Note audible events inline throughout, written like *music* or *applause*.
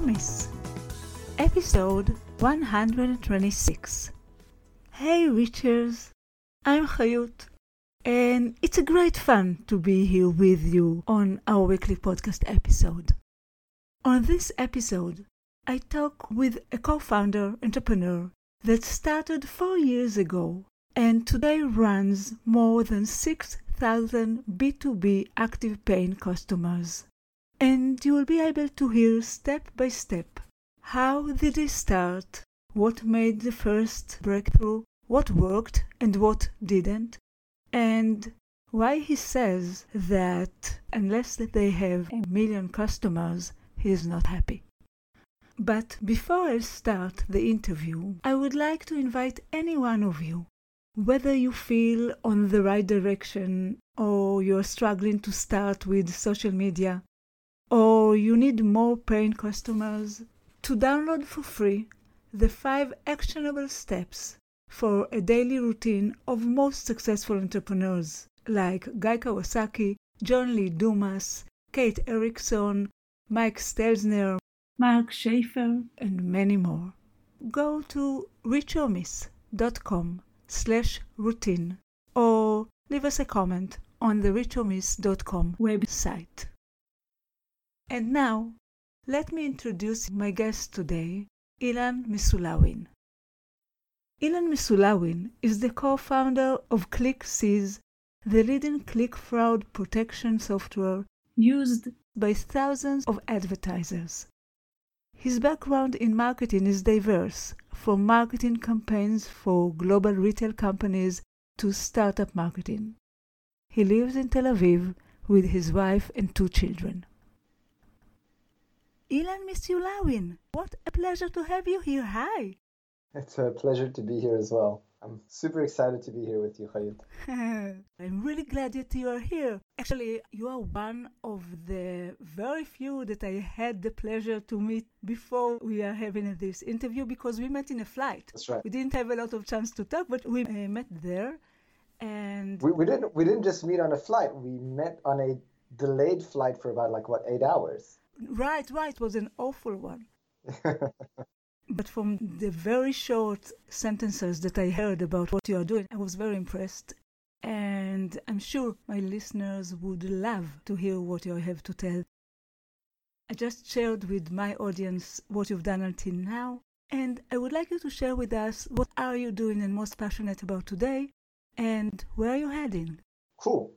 or Miss? Episode 126. Hey Reachers, I'm Hayut, and it's a great fun to be here with you on our weekly podcast episode. On this episode, I talk with a co founder entrepreneur that started four years ago and today runs more than 6,000 B2B active paying customers. And you will be able to hear step by step how did they start, what made the first breakthrough, what worked and what didn't, and why he says that unless they have a million customers, he is not happy. But before I start the interview, I would like to invite any one of you, whether you feel on the right direction or you're struggling to start with social media or you need more paying customers, to download for free the five actionable steps for a daily routine of most successful entrepreneurs like Guy Kawasaki, John Lee Dumas, Kate Erickson, Mike Stelzner, Mark Schaefer, and many more. Go to reachormiss.com slash routine or leave us a comment on the reachormiss.com website. And now, let me introduce my guest today, Ilan Misulawin. Ilan Misulawin is the co-founder of ClickCease, the leading click fraud protection software used by thousands of advertisers. His background in marketing is diverse, from marketing campaigns for global retail companies to startup marketing. He lives in Tel Aviv with his wife and two children. Ilan Misulawin, what a pleasure to have you here. Hi. It's a pleasure to be here as well. I'm super excited to be here with you, Hayut. *laughs* I'm really glad that you are here. Actually, you are one of the very few that I had the pleasure to meet before we are having this interview because we met in a flight. That's right. We didn't have a lot of chance to talk, but we uh, met there. And We, we didn't we didn't just meet on a flight. We met on a delayed flight for about like what eight hours. Right, right, it was an awful one. *laughs* But from the very short sentences that I heard about what you are doing, I was very impressed. And I'm sure my listeners would love to hear what you have to tell. I just shared with my audience what you've done until now, and I would like you to share with us what are you doing and most passionate about today, and where are you heading? Cool.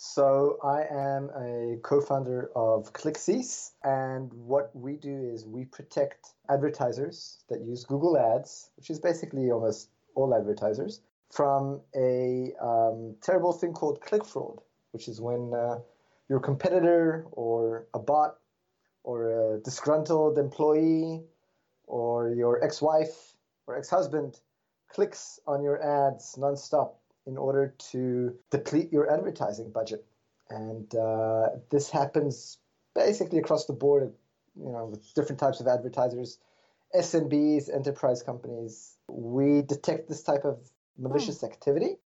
So I am a co-founder of ClickCease, and what we do is we protect advertisers that use Google Ads, which is basically almost all advertisers, from a um, terrible thing called click fraud, which is when uh, your competitor or a bot or a disgruntled employee or your ex-wife or ex-husband clicks on your ads nonstop in order to deplete your advertising budget. And uh, this happens basically across the board, you know, with different types of advertisers, SMBs, enterprise companies. We detect this type of malicious activity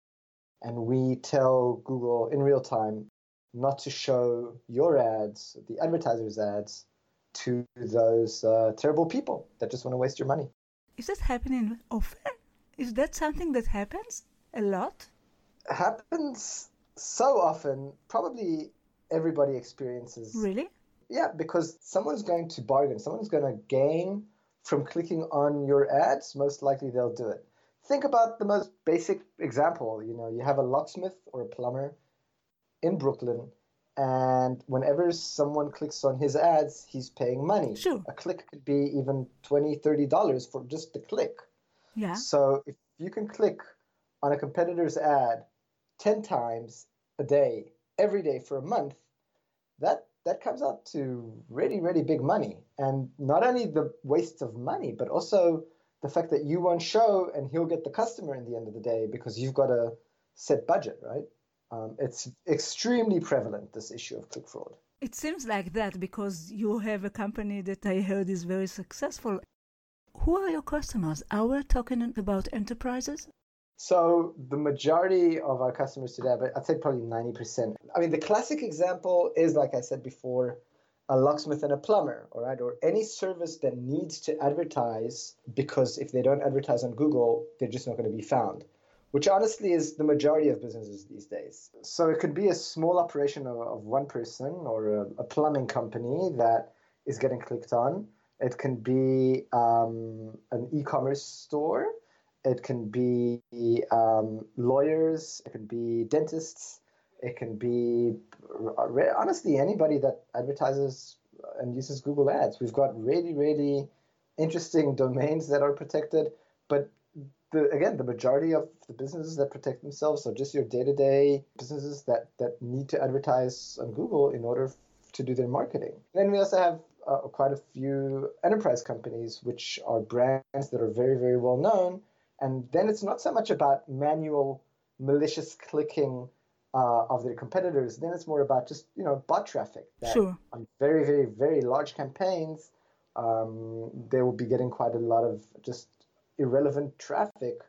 and we tell Google in real time not to show your ads, the advertisers' ads, to those uh, terrible people that just want to waste your money. Is that happening often? Is that something that happens a lot? Happens so often, probably everybody experiences. Really? Yeah, because someone's going to bargain, someone's going to gain from clicking on your ads, most likely they'll do it. Think about the most basic example. You know, you have a locksmith or a plumber in Brooklyn, and whenever someone clicks on his ads, he's paying money. Sure. A click could be even $20, $30 for just the click. Yeah. So if you can click on a competitor's ad 10 times a day, every day for a month, that that comes out to really, really big money. And not only the waste of money, but also the fact that you won't show and he'll get the customer in the end of the day because you've got a set budget, right? Um, it's extremely prevalent, this issue of click fraud. It seems like that because you have a company that I heard is very successful. Who are your customers? Are we talking about enterprises? So the majority of our customers today, but I'd say probably 90%. I mean, the classic example is, like I said before, a locksmith and a plumber, all right, or any service that needs to advertise because if they don't advertise on Google, they're just not going to be found, which honestly is the majority of businesses these days. So it could be a small operation of, of one person or a, a, plumbing company that is getting clicked on. It can be um, an e commerce store it can be um, lawyers, it can be dentists, it can be honestly anybody that advertises and uses Google Ads. We've got really, really interesting domains that are protected, but the, again, the majority of the businesses that protect themselves are just your day-to-day businesses that that need to advertise on Google in order to do their marketing. Then we also have uh, quite a few enterprise companies, which are brands that are very, very well known, and then it's not so much about manual malicious clicking uh, of their competitors. Then it's more about just you know bot traffic. That sure. On very very very large campaigns, um, they will be getting quite a lot of just irrelevant traffic,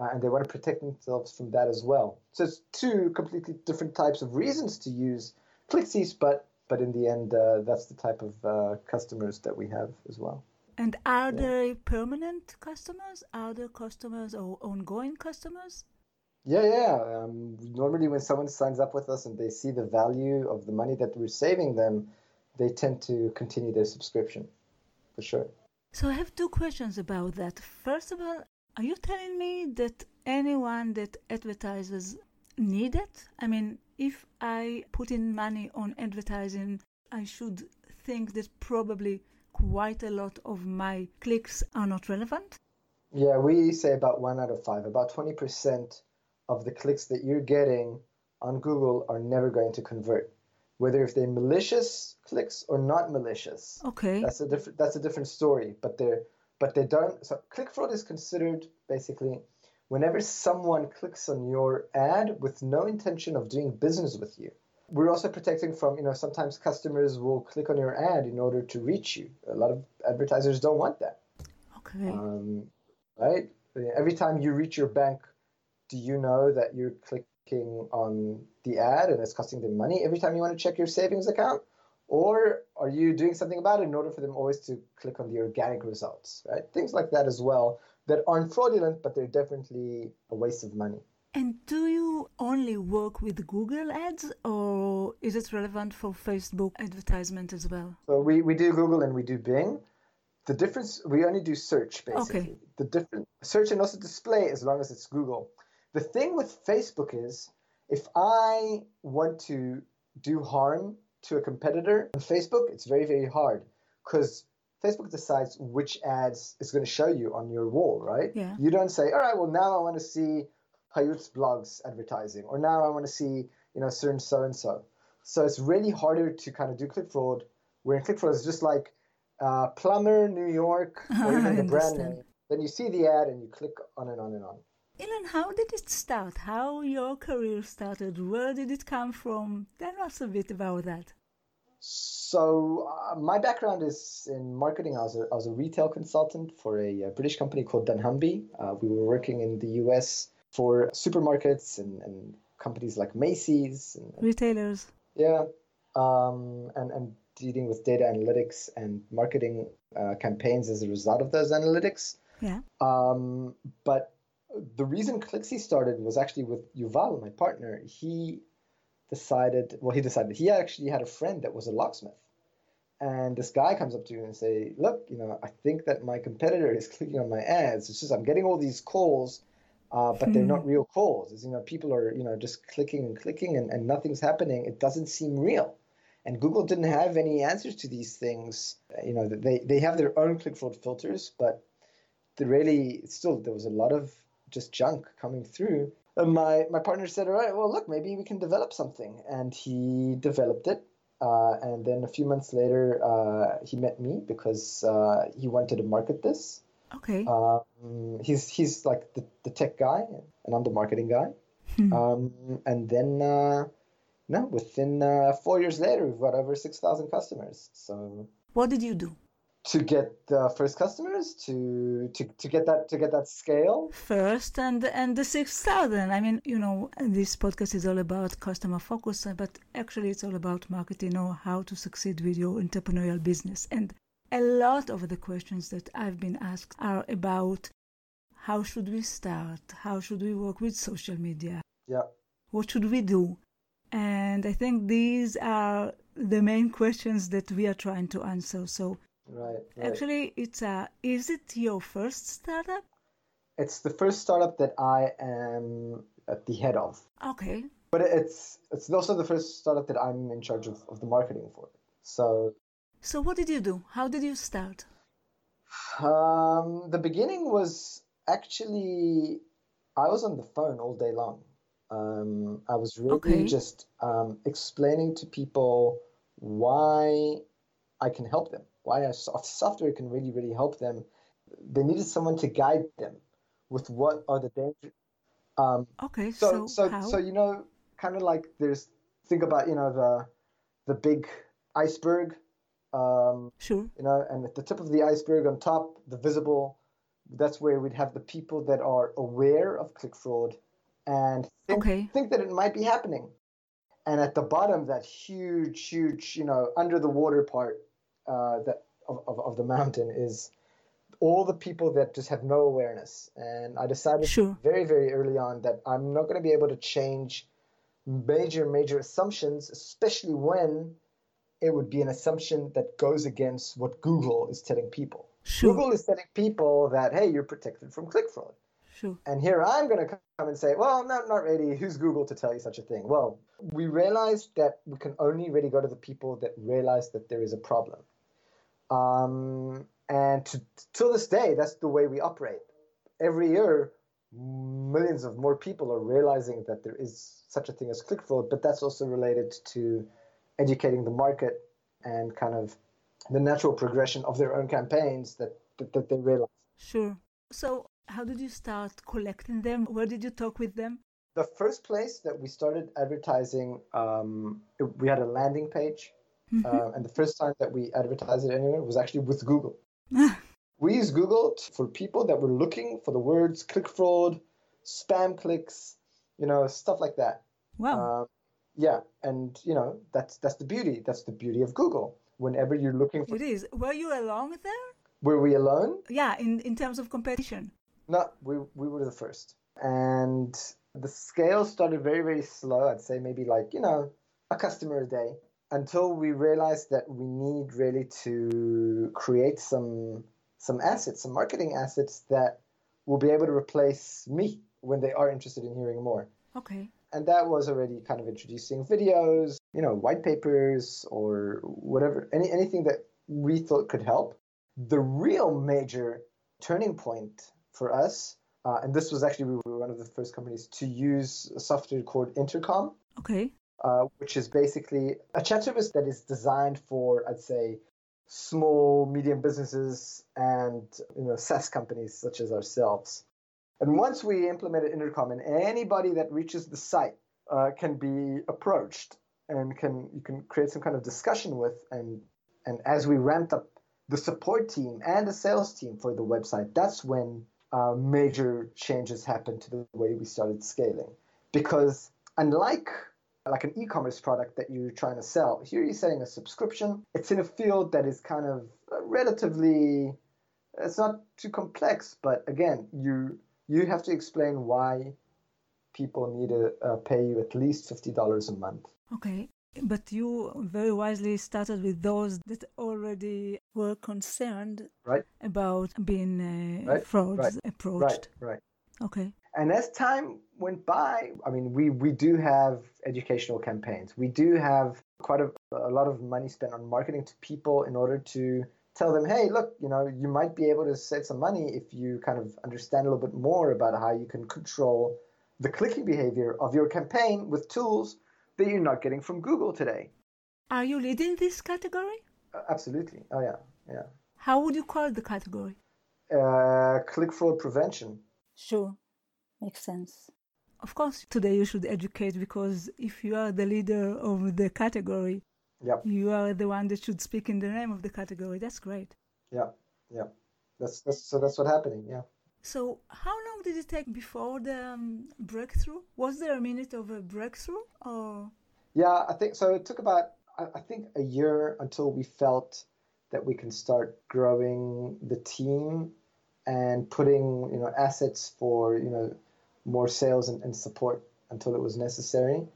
uh, and they want to protect themselves from that as well. So it's two completely different types of reasons to use ClickCease, but but in the end, uh, that's the type of uh, customers that we have as well. And are they permanent customers? Are they customers or ongoing customers? Yeah, yeah. Um, normally, when someone signs up with us and they see the value of the money that we're saving them, they tend to continue their subscription, for sure. So I have two questions about that. First of all, are you telling me that anyone that advertises need it? I mean, if I put in money on advertising, I should think that probably quite a lot of my clicks are not relevant? Yeah, we say about one out of five. About 20% of the clicks that you're getting on Google are never going to convert. Whether if they're malicious clicks or not malicious. Okay. That's a different that's a different story. But they're but they don't so click fraud is considered basically whenever someone clicks on your ad with no intention of doing business with you we're also protecting from, you know, sometimes customers will click on your ad in order to reach you. A lot of advertisers don't want that. Okay. Um, right? Every time you reach your bank, do you know that you're clicking on the ad and it's costing them money every time you want to check your savings account? Or are you doing something about it in order for them always to click on the organic results, right? Things like that as well that aren't fraudulent, but they're definitely a waste of money. And do you only work with Google ads or is it relevant for Facebook advertisement as well? So we, we do Google and we do Bing. The difference, we only do search basically. Okay. The different search and also display as long as it's Google. The thing with Facebook is if I want to do harm to a competitor on Facebook, it's very, very hard because Facebook decides which ads is going to show you on your wall, right? Yeah. You don't say, all right, well, now I want to see Hayut's blogs advertising, or now I want to see, you know, certain so and so. So it's really harder to kind of do click fraud. Where in click fraud is just like uh, plumber, New York, *laughs* or even the brand name. Then you see the ad and you click on and on and on. Ilan, how did it start? How your career started? Where did it come from? Tell us a bit about that. So uh, my background is in marketing. I was a, I was a retail consultant for a, a British company called dunnhumby. Uh, we were working in the U.S for supermarkets and, and companies like Macy's and retailers. Yeah, um, and and dealing with data analytics and marketing uh, campaigns as a result of those analytics. Yeah. Um, but the reason ClickCease started was actually with Yuval, my partner. He decided, well, he decided he actually had a friend that was a locksmith. And this guy comes up to you and say, look, you know, I think that my competitor is clicking on my ads. It's just I'm getting all these calls uh, but they're not hmm. real calls. It's, you know, people are you know just clicking and clicking and, and nothing's happening. It doesn't seem real. And Google didn't have any answers to these things. You know, they they have their own click fraud filters, but the really still there was a lot of just junk coming through. And my my partner said, "All right, well, look, maybe we can develop something," and he developed it. Uh, and then a few months later, uh, he met me because uh, he wanted to market this. Okay. Um, he's he's like the, the tech guy, and I'm the marketing guy. Hmm. Um, and then, uh, no, within uh, four years later, we've got over six thousand customers. So what did you do? to get the first customers, to to to get that to get that scale. First and and the six thousand. I mean, you know, this podcast is all about customer focus, but actually, it's all about marketing or how to succeed with your entrepreneurial business. And a lot of the questions that I've been asked are about how should we start? How should we work with social media? Yeah. What should we do? And I think these are the main questions that we are trying to answer. So Right, right. actually, it's a. Is it your first startup? It's the first startup that I am at the head of. Okay. But it's it's also the first startup that I'm in charge of, of the marketing for. So So what did you do? How did you start? um, the beginning was actually I was on the phone all day long. Um, I was really Okay. just um, explaining to people why I can help them, why software can really, really help them. They needed someone to guide them with what are the dangers. Um, Okay, so, so, so, so you know, kind of like there's think about you know the the big iceberg, um, sure. you know, and at the tip of the iceberg on top, the visible, that's where we'd have the people that are aware of click fraud and think, Okay. think that it might be happening. And at the bottom, that huge, huge, you know, under the water part uh, that of, of, of the mountain is all the people that just have no awareness. And I decided Sure. very, very early on that I'm not going to be able to change major, major assumptions, especially when it would be an assumption that goes against what Google is telling people. Sure. Google is telling people that, hey, you're protected from click fraud. Sure. And here I'm going to come and say, well, no, not really. Who's Google to tell you such a thing? Well, we realized that we can only really go to the people that realize that there is a problem. Um, and to, till this day, that's the way we operate. Every year, millions of more people are realizing that there is such a thing as click fraud, but that's also related to educating the market and kind of the natural progression of their own campaigns that, that, that they realize. Sure. So how did you start collecting them? Where did you talk with them? The first place that we started advertising, um, we had a landing page, uh, and the first time that we advertised it anywhere was actually with Google. *laughs* We used Google t- for people that were looking for the words click fraud, spam clicks, you know, stuff like that. wow. Um, yeah, and you know that's that's the beauty. That's the beauty of Google. Whenever you're looking for, it is. Were you alone there? were we alone? Yeah, in, in terms of competition. No, we we were the first, and the scale started very very slow. I'd say maybe like you know a customer a day until we realized that we need really to create some some assets, some marketing assets that will be able to replace me when they are interested in hearing more. Okay. And that was already kind of introducing videos, you know, white papers or whatever, any anything that we thought could help. The real major turning point for us, uh, and this was actually we were one of the first companies to use a software called Intercom, Okay. uh, which is basically a chat service that is designed for, I'd say, small, medium businesses and you know SaaS companies such as ourselves. And once we implemented Intercom, and anybody that reaches the site uh, can be approached and can you can create some kind of discussion with. And and as we ramped up the support team and the sales team for the website, that's when uh, major changes happened to the way we started scaling. Because unlike like an e-commerce product that you're trying to sell, here you're selling a subscription. It's in a field that is kind of uh, relatively it's not too complex, but again, you you have to explain why people need to uh, pay you at least fifty dollars a month. Okay. But you very wisely started with those that already were concerned Right. about being uh, Right, frauds right, approached. Right, right. Okay. And as time went by, I mean, we, we do have educational campaigns. We do have quite a, a lot of money spent on marketing to people in order to tell them, hey, look, you know, you might be able to save some money if you kind of understand a little bit more about how you can control the clicking behavior of your campaign with tools that you're not getting from Google today. Are you leading this category? Uh, absolutely. Oh yeah, yeah. How would you call the category? Uh, click fraud prevention. Sure, makes sense. Of course, today you should educate because if you are the leader of the category, yep. you are the one that should speak in the name of the category. That's great. Yeah, yeah. That's, that's so that's what's happening. Yeah. So, how long did it take before the um, breakthrough? Was there a minute of a breakthrough, or? Yeah, I think so. It took about I, I think a year until we felt that we can start growing the team and putting you know assets for you know more sales and, and support until it was necessary.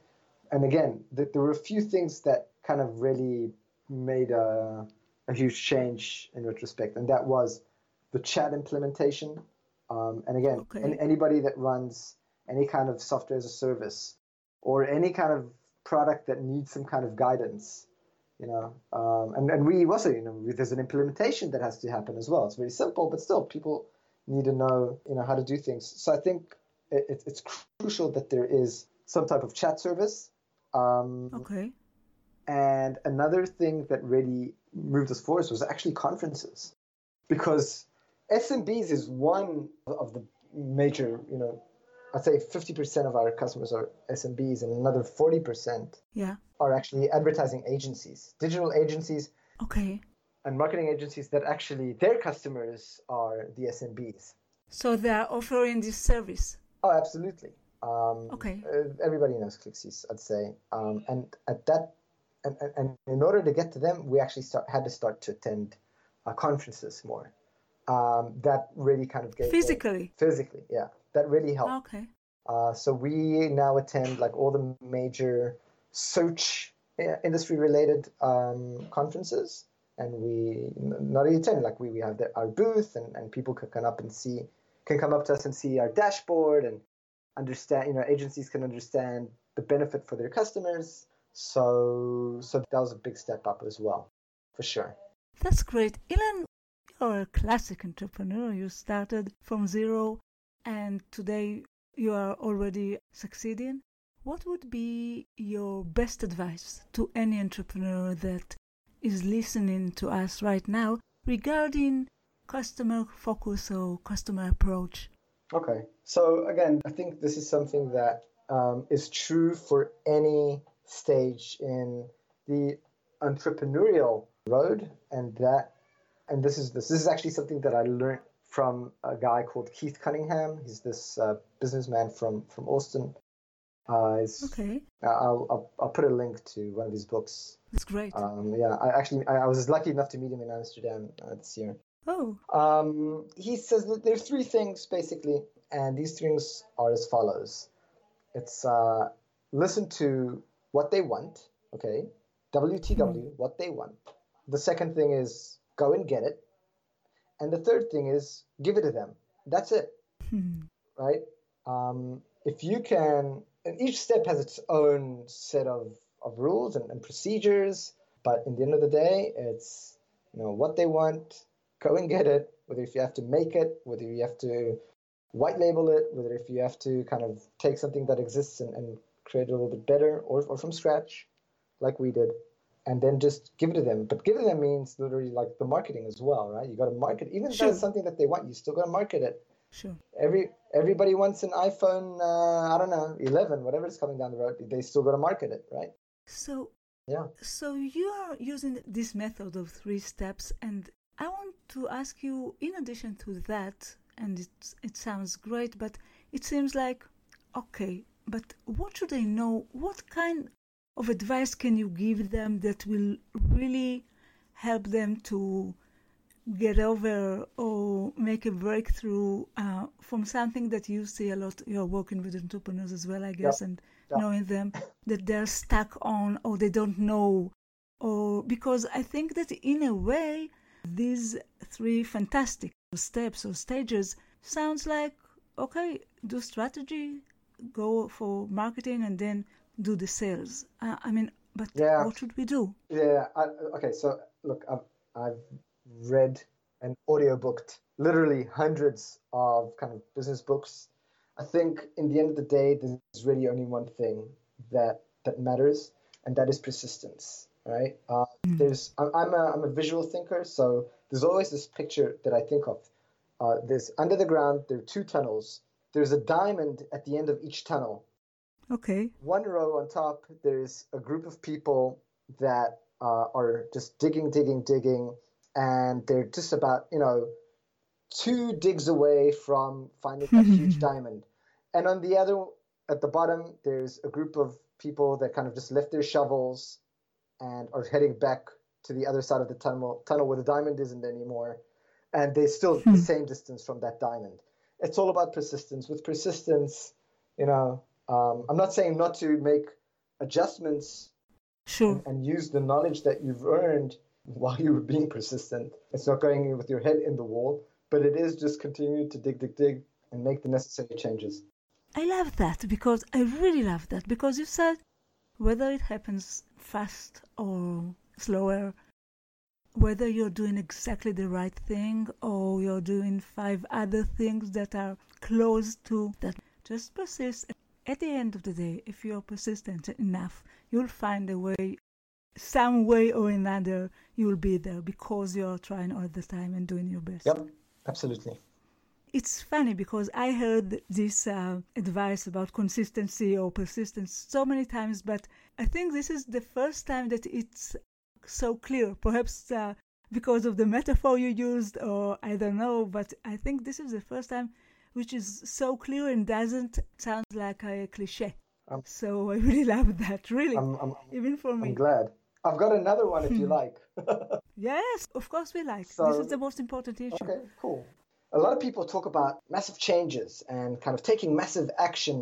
And again, th- there were a few things that kind of really made a, a huge change in retrospect, and that was the chat implementation. Um, and again, okay. any, anybody that runs any kind of software as a service or any kind of product that needs some kind of guidance, you know, um, and, and we also, you know, there's an implementation that has to happen as well. It's very simple, but still people need to know, you know, how to do things. So I think it, it's crucial that there is some type of chat service. Um, okay. And another thing that really moved us forward was actually conferences, because SMBs is one of the major, you know, I'd say 50% of our customers are SMBs, and another 40% yeah. are actually advertising agencies, digital agencies. Okay. And marketing agencies that actually their customers are the SMBs. So they are offering this service. Oh, absolutely. Um, okay. Uh, everybody knows ClickCease, I'd say. Um, and at that, and, and, in order to get to them, we actually start, had to start to attend uh, conferences more. Um, that really kind of gave physically. Physically, yeah. That really helped. Okay. Uh, so we now attend like all the major search industry related um, conferences and we not only attend like we, we have the, our booth and, and people can come up and see can come up to us and see our dashboard and understand, you know, agencies can understand the benefit for their customers. So, so that was a big step up as well, for sure. That's great. Ilan, you're a classic entrepreneur. You started from zero and today you are already succeeding. What would be your best advice to any entrepreneur that is listening to us right now regarding customer focus or customer approach? Okay. So, again, I think this is something that um, is true for any stage in the entrepreneurial road, and that, and this is this, this is actually something that I learned from a guy called Keith Cunningham. He's this uh, businessman from from Austin. Uh, okay. I'll, I'll, I'll put a link to one of his books. That's great. Um, yeah, I actually I, I, was lucky enough to meet him in Amsterdam uh, this year. Oh. Um, he says that there's three things basically, and these things are as follows. It's uh, listen to what they want, okay? WTW, mm. what they want. The second thing is go and get it. And the third thing is give it to them. That's it, mm. right? Um, if you can, and each step has its own set of, of rules and, and procedures, but in the end of the day, it's you know what they want, go and get it, whether if you have to make it, whether you have to white label it, whether if you have to kind of take something that exists and, and create it a little bit better or, or from scratch, like we did, and then just give it to them. But give it to them means literally like the marketing as well, right? You got to market, even sure. if it's something that they want, you still got to market it. Sure. Every everybody wants an iPhone, uh, I don't know, 11, whatever is coming down the road. They still got to market it, right? So yeah. So you are using this method of three steps, and I want to ask you, in addition to that, and it, it sounds great, but it seems like, okay, but what should they know? What kind of advice can you give them that will really help them to get over or make a breakthrough uh, from something that you see a lot? You're working with entrepreneurs as well, I guess, yep. and yep. knowing them that they're stuck on or they don't know. Or because I think that in a way, these three fantastic steps or stages sounds like okay, do strategy, go for marketing, and then do the sales. Uh, I mean, but yeah. what should we do? Yeah. I, okay. So look, I've, I've read and audiobooked literally hundreds of kind of business books. I think in the end of the day, there's really only one thing that that matters, and that is persistence right? Uh, there's I'm I'm a, I'm a visual thinker, so there's always this picture that I think of. Uh, there's under the ground there are two tunnels. There's a diamond at the end of each tunnel. Okay. One row on top, there's a group of people that uh, are just digging, digging, digging, and they're just about you know two digs away from finding that huge *laughs* diamond. And on the other, at the bottom, there's a group of people that kind of just lift their shovels and are heading back to the other side of the tunnel, tunnel where the diamond isn't anymore. And they're still the *laughs* same distance from that diamond. It's all about persistence. With persistence, you know, um, I'm not saying not to make adjustments Sure. and, and use the knowledge that you've earned while you were being persistent. It's not going in with your head in the wall, but it is just continue to dig, dig, dig, and make the necessary changes. I love that because I really love that because you said whether it happens fast or slower, whether you're doing exactly the right thing or you're doing five other things that are close to that, just persist. At the end of the day, if you're persistent enough, you'll find a way, some way or another, you'll be there because you're trying all the time and doing your best. Yep, absolutely. It's funny because I heard this uh, advice about consistency or persistence so many times, but I think this is the first time that it's so clear. Perhaps uh, because of the metaphor you used, or I don't know, but I think this is the first time which is so clear and doesn't sound like a cliche. Um, so I really *laughs* love that, really, I'm, I'm, even for me. I'm glad. I've got another one if you like. *laughs* Yes, of course we like. this is the most important issue. okay, cool. A lot of people talk about massive changes and kind of taking massive action.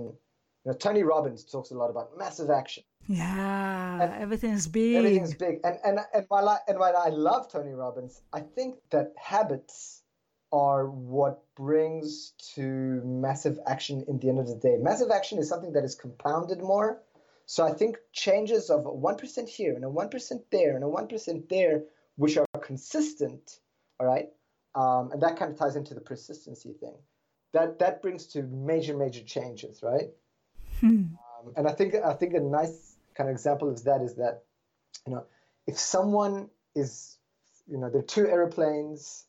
You know, Tony Robbins talks a lot about massive action. Yeah, And everything's big. Everything's big. And, and, and, while I, and while I love Tony Robbins, I think that habits are what brings to massive action in the end of the day. Massive action is something that is compounded more. So I think changes of 1% here and a 1% there and a 1% there, which are consistent, all right? Um, and that kind of ties into the persistency thing. That, that brings to major, major changes, right? Um, and I think I think a nice kind of example of that is that you know if someone is you know there are two airplanes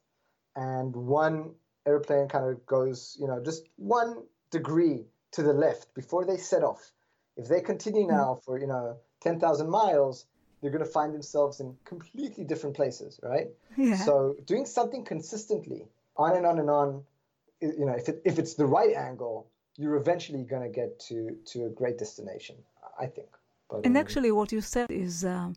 and one airplane kind of goes you know just one degree to the left before they set off if they continue mm-hmm. now for you know 10,000 miles they're going to find themselves in completely different places right? Yeah. so doing something consistently on and on and on you know if, it, if it's the right angle you're eventually going to get to to a great destination i think but And um, actually, what you said is um,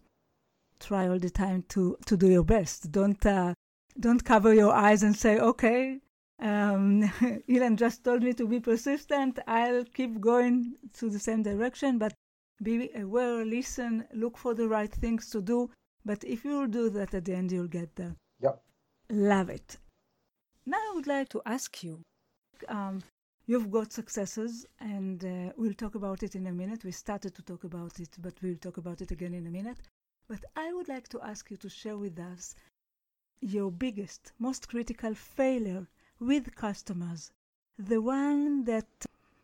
try all the time to, to do your best. Don't uh, don't cover your eyes and say, "Okay, um, *laughs* Ilan just told me to be persistent. I'll keep going to the same direction." But be aware, listen, look for the right things to do. But if you'll do that, at the end, you'll get there. yep Love it. Now I would like to ask you. Um, you've got successes, and uh, we'll talk about it in a minute. We started to talk about it, but we'll talk about it again in a minute. But I would like to ask you to share with us your biggest, most critical failure with customers, the one that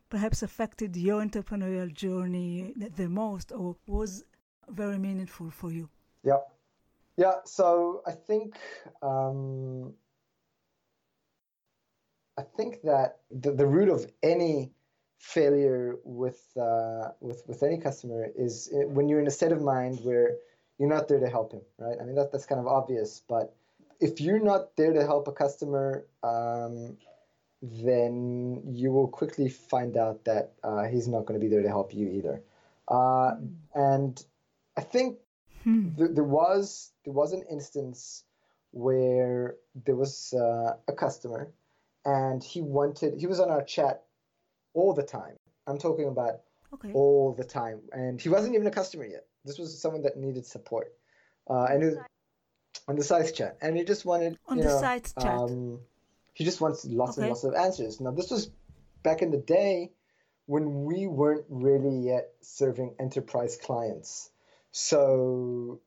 perhaps affected your entrepreneurial journey the- most or was very meaningful for you. Yeah. yeah so i think um i think that the, the root of any failure with uh, with with any customer is uh, when you're in a state of mind where you're not there to help him right i mean that, that's kind of obvious but if you're not there to help a customer um, then you will quickly find out that uh, he's not going to be there to help you either uh, and i think Hmm. th- there was there was an instance where there was uh, a customer and he wanted he was on our chat all the time i'm talking about Okay. all the time and he wasn't even a customer yet this was someone that needed support uh, and it was on the site chat and he just wanted On you the know, site chat. um, he just wants lots Okay. and lots of answers now this was back in the day when we weren't really yet serving enterprise clients so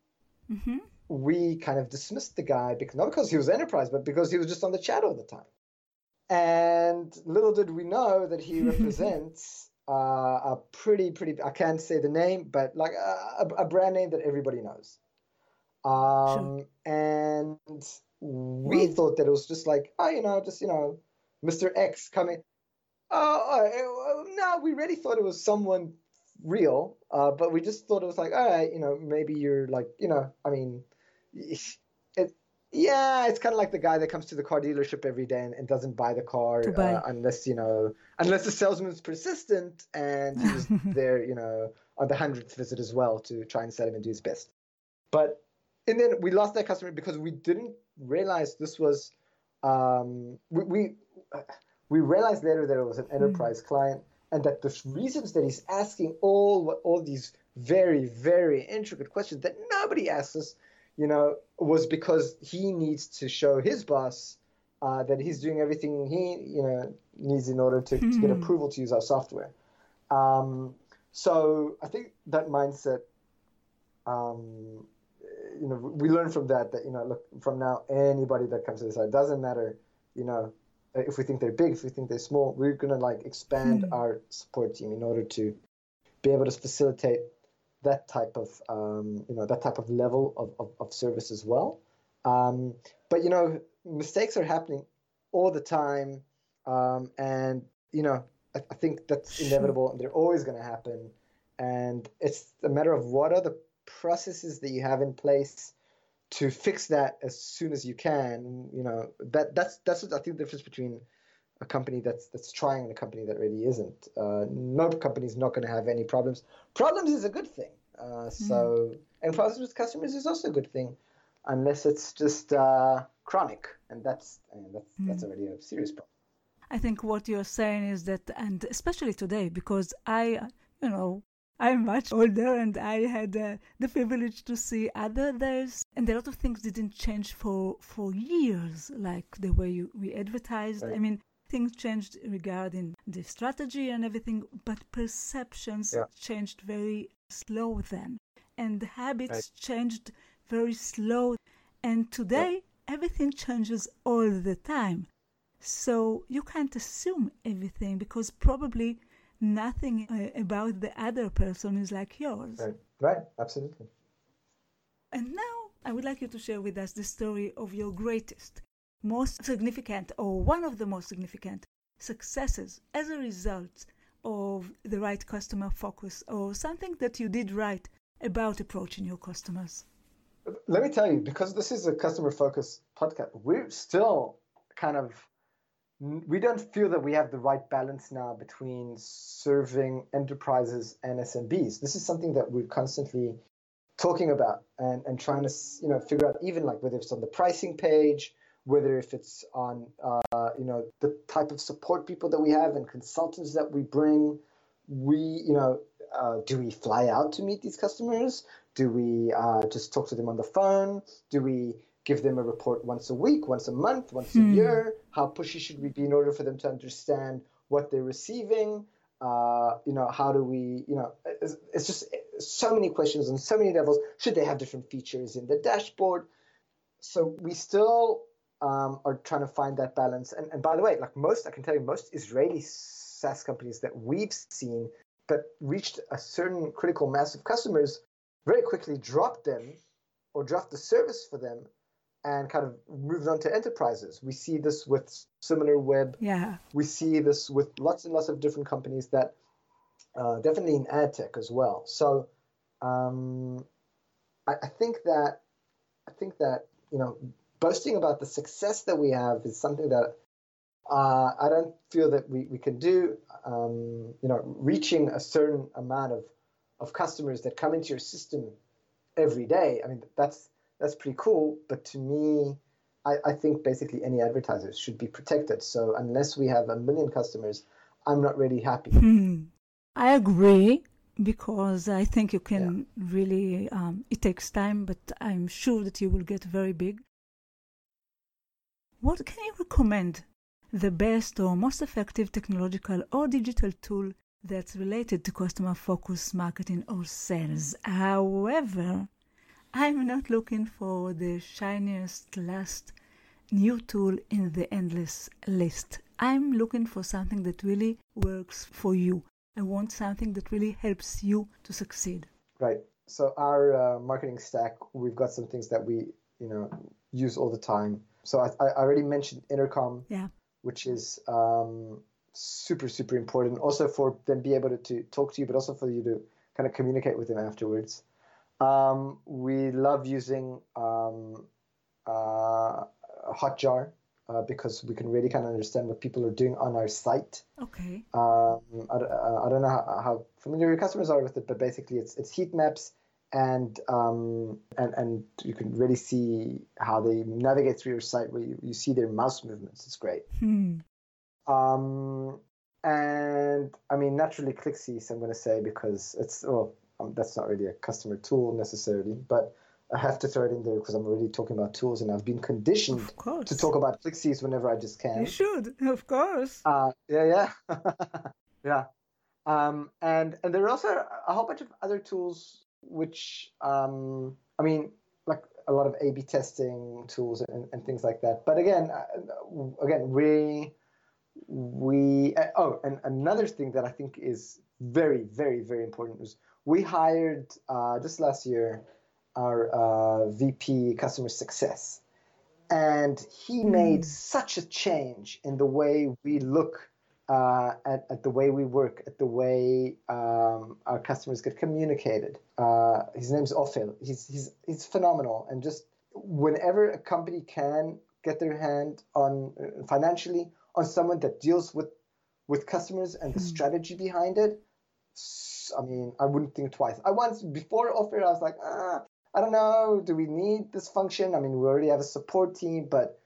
hmm we kind of dismissed the guy because not because he was enterprise, but because he was just on the chat all the time. And little did we know that he represents *laughs* uh, a pretty, pretty, I can't say the name, but like a, a, a brand name that everybody knows. Um, And we thought that it was just like, oh, you know, just, you know, Mr. X coming. Oh, uh, no, we really thought it was someone real, uh, but we just thought it was like, all right, you know, maybe you're like, you know, I mean, *laughs* yeah, it's kind of like the guy that comes to the car dealership every day and, and doesn't buy the car buy. uh, unless you know, unless the salesman's persistent and he's *laughs* there, you know, on the hundredth visit as well to try and sell him and do his best. But and then we lost that customer because we didn't realize this was um, we, we we realized later that it was an enterprise client and that the reasons that he's asking all all these very very intricate questions that nobody asks us you know was because he needs to show his boss uh, that he's doing everything he you know needs in order to, to get approval to use our software um, so i think that mindset um, you know we learn from that that you know look from now anybody that comes to the site doesn't matter you know if we think they're big if we think they're small we're going to like expand Hmm. our support team in order to be able to facilitate that type of um, you know that type of level of, of, of service as well. Um, but you know mistakes are happening all the time. Um, and you know I, I think that's inevitable and they're always going to happen. And it's a matter of what are the processes that you have in place to fix that as soon as you can you know that that's that's what i think the difference between a company that's that's trying and a company that really isn't. Uh, no company's not going to have any problems. Problems is a good thing. Uh, so and problems with customers is also a good thing unless it's just uh, chronic and that's and that's that's already a serious problem. I think what you're saying is that, and especially today, because I, you know, I'm much older and I had uh, the privilege to see other days, and a lot of things didn't change for for years, like the way you, we advertised. I mean, things changed regarding the strategy and everything, but perceptions Yeah. changed very slow then, and habits Right. changed very slow. And today, everything changes all the time. So you can't assume everything because probably nothing uh, about the other person is like yours. right right absolutely And now I would like you to share with us the story of your greatest, most significant, or one of the most significant successes as a result of the right customer focus or something that you did right about approaching your customers. let me tell you, because this is a customer focused podcast, we're still kind of we don't feel that we have the right balance now between serving enterprises and SMBs. This is something that we're constantly talking about and, and trying to you know figure out even like whether it's on the pricing page, whether if it's on uh, you know the type of support people that we have and consultants that we bring. We you know uh, do we fly out to meet these customers? Do we uh, just talk to them on the phone? Do we give them a report once a week, once a month, once a year? How pushy should we be in order for them to understand what they're receiving? Uh, you know, how do we, you know, it's, it's just so many questions on so many levels. Should they have different features in the dashboard? So we still um, are trying to find that balance. And, and by the way, like most, I can tell you, most Israeli SaaS companies that we've seen that reached a certain critical mass of customers very quickly dropped them or dropped the service for them and kind of moved on to enterprises. We see this with Similarweb. Yeah. We see this with lots and lots of different companies that uh, definitely in ad tech as well. So um, I, I think that I think that you know boasting about the success that we have is something that uh, I don't feel that we, we can do. Um, you know, reaching a certain amount of, of customers that come into your system every day. I mean, that's that's pretty cool. But to me, I, I think basically any advertisers should be protected. So unless we have a million customers, I'm not really happy. Hmm. I agree because I think you can really, um, it takes time, but I'm sure that you will get very big. What can you recommend? The best or most effective technological or digital tool that's related to customer focus marketing or sales. However, I'm not looking for the shiniest last new tool in the endless list. I'm looking for something that really works for you. I want something that really helps you to succeed. Right. so our uh, marketing stack, we've got some things that we you know use all the time. So I, I already mentioned intercom, Yeah. which is um, super super important. Also for them be able to, to talk to you, but also for you to kind of communicate with them afterwards. Um, we love using um, uh, Hotjar uh, because we can really kind of understand what people are doing on our site. Okay. Um, I, don't- uh, I don't know how, how familiar your customers are with it, but basically it's it's heat maps and um, and and you can really see how they navigate through your site where you, you see their mouse movements. It's great. Hmm. Um, and I mean, naturally, ClickCease, I'm going to say, because it's, well, um, that's not really a customer tool necessarily, but I have to throw it in there because I'm already talking about tools and I've been conditioned to talk about ClickCease whenever I just can. You should, of course. Uh, yeah, yeah, *laughs* yeah. Um, and and there are also a whole bunch of other tools which, um, I mean, like a lot of A/B testing tools and, and things like that. But again, uh, again, we we uh, oh, and another thing that I think is very, very, very important is we hired uh, just last year our uh, VP customer success, and he made such a change in the way we look uh, at, at the way we work, at the way um, our customers get communicated. Uh, his name's Ophel. He's, he's, he's phenomenal. And just whenever a company can get their hand on uh, financially on someone that deals with, with customers and the strategy behind it, I mean, I wouldn't think twice. I once, before Ophel, I was like, ah, I don't know, do we need this function? I mean, we already have a support team, but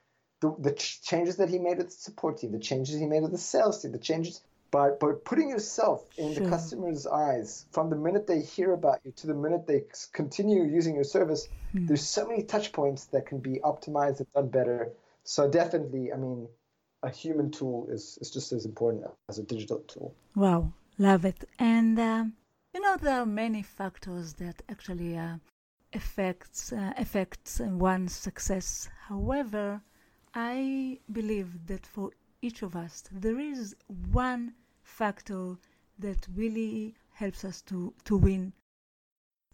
the, the ch- changes that he made with the support team, the changes he made with the sales team, the changes by, by putting yourself in Sure. the customer's eyes from the minute they hear about you to the minute they continue using your service, there's so many touch points that can be optimized and done better. So definitely, I mean, a human tool is, is just as important as a digital tool. Wow, love it. And um, you know there are many factors that actually uh, affects uh, affects one's success. However, I believe that for each of us there is one factor that really helps us to to win.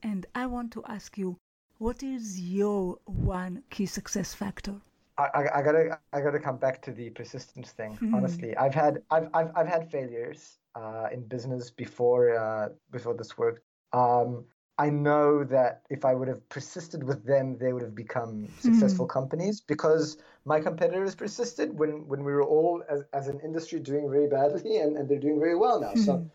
And I want to ask you, what is your one key success factor? I, I, I gotta I gotta come back to the persistence thing. Hmm. Honestly, I've had I've I've, I've had failures uh, in business before uh, before this worked. Um, I know that if I would have persisted with them, they would have become successful companies because my competitors persisted when, when we were all as, as an industry doing very badly and, and they're doing very well now. So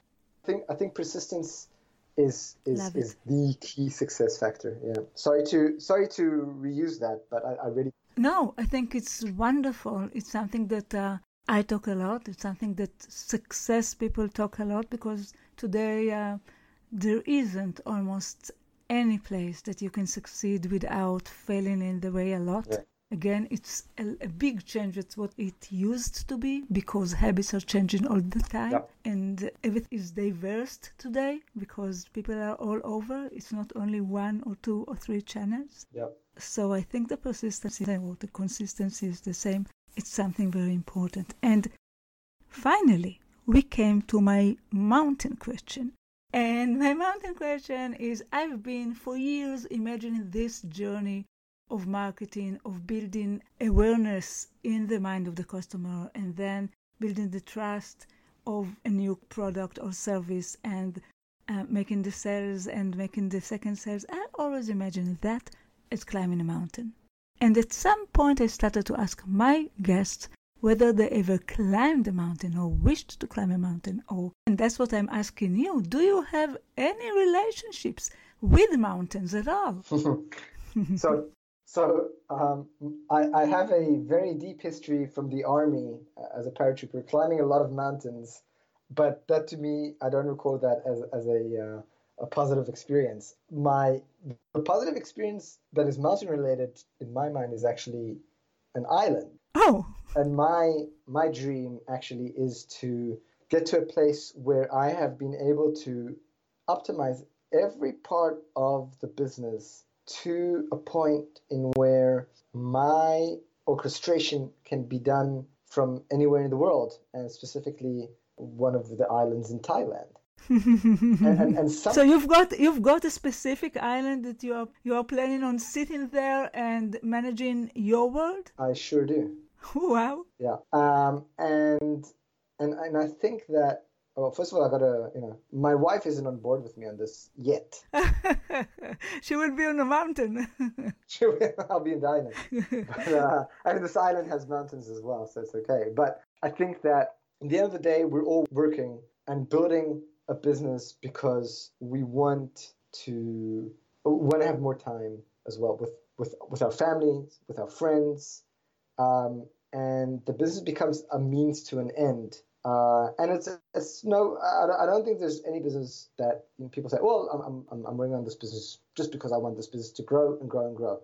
I think I think persistence is is, Love is the key success factor. Yeah. Sorry to sorry to reuse that, but I, I really No, I think it's wonderful. It's something that uh, I talk a lot. It's something that success people talk a lot because today uh, there isn't almost any place that you can succeed without failing in the way a lot. Yeah. Again, it's a, a big change. It's what it used to be because habits are changing all the time and everything is diverse today because people are all over. It's not only one or two or three channels. yeah. So I think the persistency or the consistency is the same. It's something very important. And finally, we came to my mountain question. And my mountain question is I've been for years imagining this journey of marketing, of building awareness in the mind of the customer, and then building the trust of a new product or service and uh, making the sales and making the second sales. I always imagined that as climbing a mountain. And at some point, I started to ask my guests whether they ever climbed a mountain or wished to climb a mountain. Or, and that's what I'm asking you. Do you have any relationships with mountains at all? *laughs* so so um, I, I have a very deep history from the army as a paratrooper, climbing a lot of mountains. But that to me, I don't recall that as, as a, uh, a positive experience. My the positive experience that is mountain related in my mind is actually an island. Oh, And my my dream actually is to get to a place where I have been able to optimize every part of the business to a point in where my orchestration can be done from anywhere in the world, and specifically one of the islands in Thailand. and, and, and some, *laughs* so you've got you've got a specific island that you are you are planning on sitting there and managing your world. I sure do. *laughs* Wow. Yeah. Um, and and and I think that well, first of all, I gotta you know my wife isn't on board with me on this yet. *laughs* she will be on the mountain. *laughs* she will, I'll be in the island. But, uh, I mean, this island has mountains as well, so it's okay. But I think that at the end of the day, we're all working and building a business because we want to want to have more time as well with with with our families, with our friends, um, and the business becomes a means to an end. Uh, and it's it's no, I, I don't think there's any business that you know, people say, well, I'm I'm I'm running on this business just because I want this business to grow and grow and grow.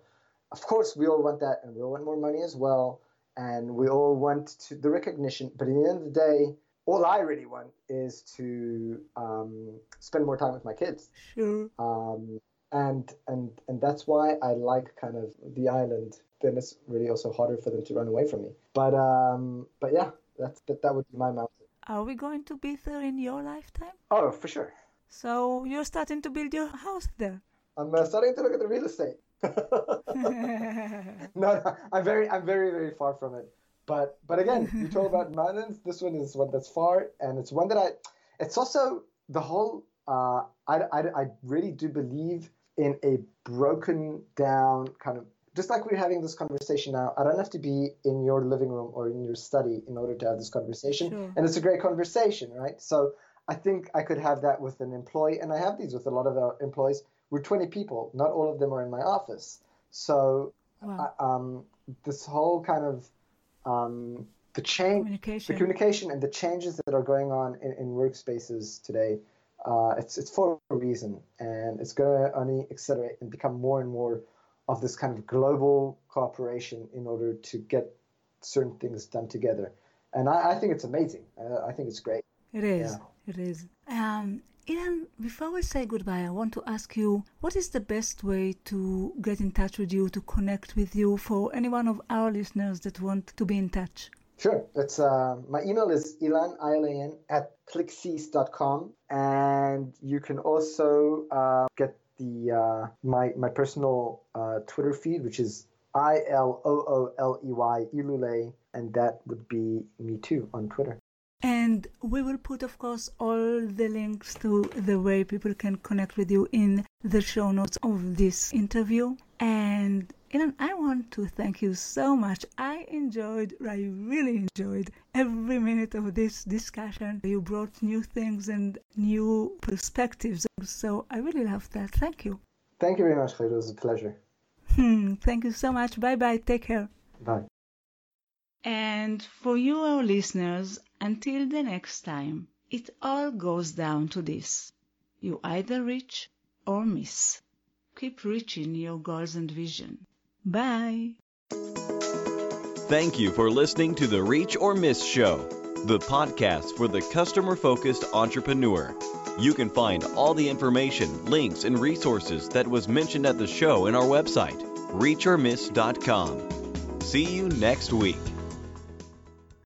Of course, we all want that, and we all want more money as well, and we all want to, the recognition. But at the end of the day, all I really want is to um, spend more time with my kids. Sure. Um, and and and that's why I like kind of the island. Then it's really also harder for them to run away from me. But um, but yeah, that's that, that would be my mountain. Are we going to be there in your lifetime? Oh, for sure. So you're starting to build your house there. I'm uh, starting to look at the real estate. *laughs* no, no, I'm very I'm very very far from it. But but again, you talk about *laughs* mountains. This one is one that's far, and it's one that I. It's also the whole. Uh, I, I I really do believe in a broken down kind of just like we're having this conversation now. I don't have to be in your living room or in your study in order to have this conversation, Sure. and it's a great conversation, right? So I think I could have that with an employee, and I have these with a lot of our employees. We're 20 people. Not all of them are in my office. So Wow. uh, um, this whole kind of um, the change, the Communication. communication, and the changes that are going on in, in workspaces today, uh, it's it's for a reason, and it's going to only accelerate and become more and more of this kind of global cooperation in order to get certain things done together. And I, I think it's amazing. Uh, I think it's great. It is. Yeah. It is. Um, Ilan, before we say goodbye, I want to ask you what is the best way to get in touch with you, to connect with you for any one of our listeners that want to be in touch? Sure. It's uh, my email is ilan ilan at clickcease.com, and you can also uh, get the uh, my my personal uh, Twitter feed, which is i l o o l e y ilule, and that would be me too on Twitter. And we will put, of course, all the links to the way people can connect with you in the show notes of this interview. And Ilan, I want to thank you so much. I enjoyed, I really enjoyed every minute of this discussion. You brought new things and new perspectives. So I really love that. Thank you. Thank you very much, Khair. It was a pleasure. Hmm, thank you so much. Bye bye. Take care. Bye. And for you, our listeners, until the next time, it all goes down to this. You either reach or miss. Keep reaching your goals and vision. Bye. Thank you for listening to the Reach or Miss Show, the podcast for the customer focused entrepreneur. You can find all the information, links, and resources that was mentioned at the show in our website, reachormiss.com. See you next week.